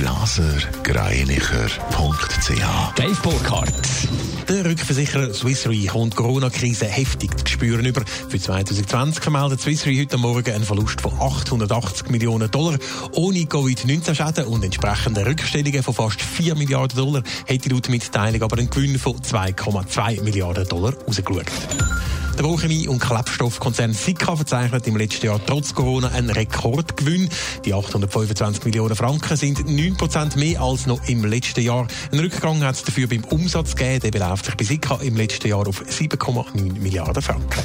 blasergreinicher.ch. Dave Burkhardt. Der Rückversicherer Swiss Re kommt die Corona-Krise heftig zu spüren über. Für 2020 vermeldet Swiss Re heute Morgen einen Verlust von 880 Millionen Dollar. Ohne Covid-19-Schäden und entsprechende Rückstellungen von fast 4 Milliarden Dollar hätte laut Mitteilung aber einen Gewinn von 2,2 Milliarden Dollar rausgeschaut. Der Bauchemie- und Klebstoffkonzern Sika verzeichnet im letzten Jahr trotz Corona einen Rekordgewinn. Die 825 Millionen Franken sind 9% mehr als noch im letzten Jahr. Ein Rückgang hat es dafür beim Umsatz gegeben. Der beläuft sich bei Sika im letzten Jahr auf 7,9 Milliarden Franken.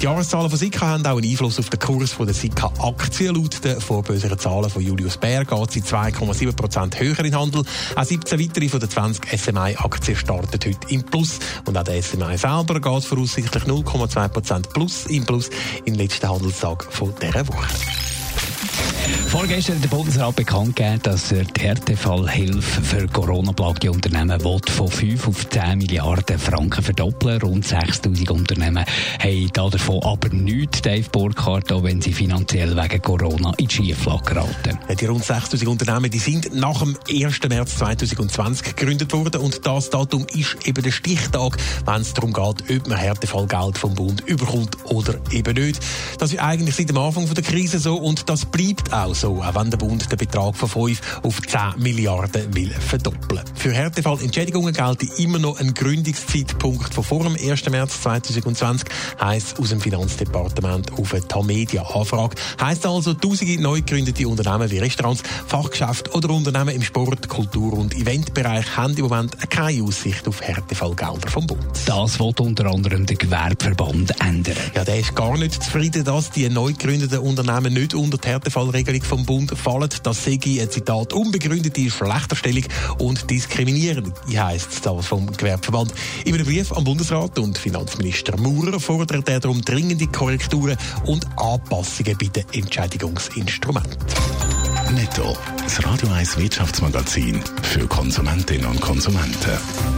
Die Jahreszahlen von Sika haben auch einen Einfluss auf den Kurs der Sika-Aktien. Laut den vorböseren Zahlen von Julius Bär geht sie 2,7% höher in Handel. Auch 17 weitere von den 20 SMI-Aktien starten heute im Plus. Und auch der SMI selber geht voraussichtlich 0,2% plus im Plus im letzten Handelstag dieser Woche. Vorgestern hat der Bundesrat bekannt gegeben, dass er die Härtefallhilfe für Corona-plagte Unternehmen von 5 auf 10 Milliarden Franken verdoppeln. Rund 6000 Unternehmen haben davon aber nichts, Dave Burkhardt, auch wenn sie finanziell wegen Corona in die Schieflage geraten. Die rund 6000 Unternehmen die sind nach dem 1. März 2020 gegründet worden und das Datum ist eben der Stichtag, wenn es darum geht, ob man Härtefallgeld vom Bund überkommt oder eben nicht. Das ist eigentlich seit dem Anfang der Krise so und das bleibt auch so, auch wenn der Bund den Betrag von 5 auf 10 Milliarden will verdoppeln. Für Härtefallentschädigungen gilt immer noch ein Gründungszeitpunkt von vor dem 1. März 2020, heisst aus dem Finanzdepartement auf eine Tamedia-Anfrage. Heisst also, tausende neu gegründete Unternehmen wie Restaurants, Fachgeschäfte oder Unternehmen im Sport, Kultur- und Eventbereich haben im Moment keine Aussicht auf Härtefallgelder vom Bund. Das wird unter anderem der Gewerbeverband ändern. Ja, der ist gar nicht zufrieden, dass die neu gegründeten Unternehmen nicht unter die Härtefallregelung vom Bund fallen. Das sei ein Zitat unbegründete Schlechterstellung und diskriminierend, heisst das vom Gewerbeverband. In einem Brief am Bundesrat und Finanzminister Maurer fordert er darum dringende Korrekturen und Anpassungen bei den Entschädigungsinstrumenten. Netto, das Radio 1 Wirtschaftsmagazin für Konsumentinnen und Konsumenten.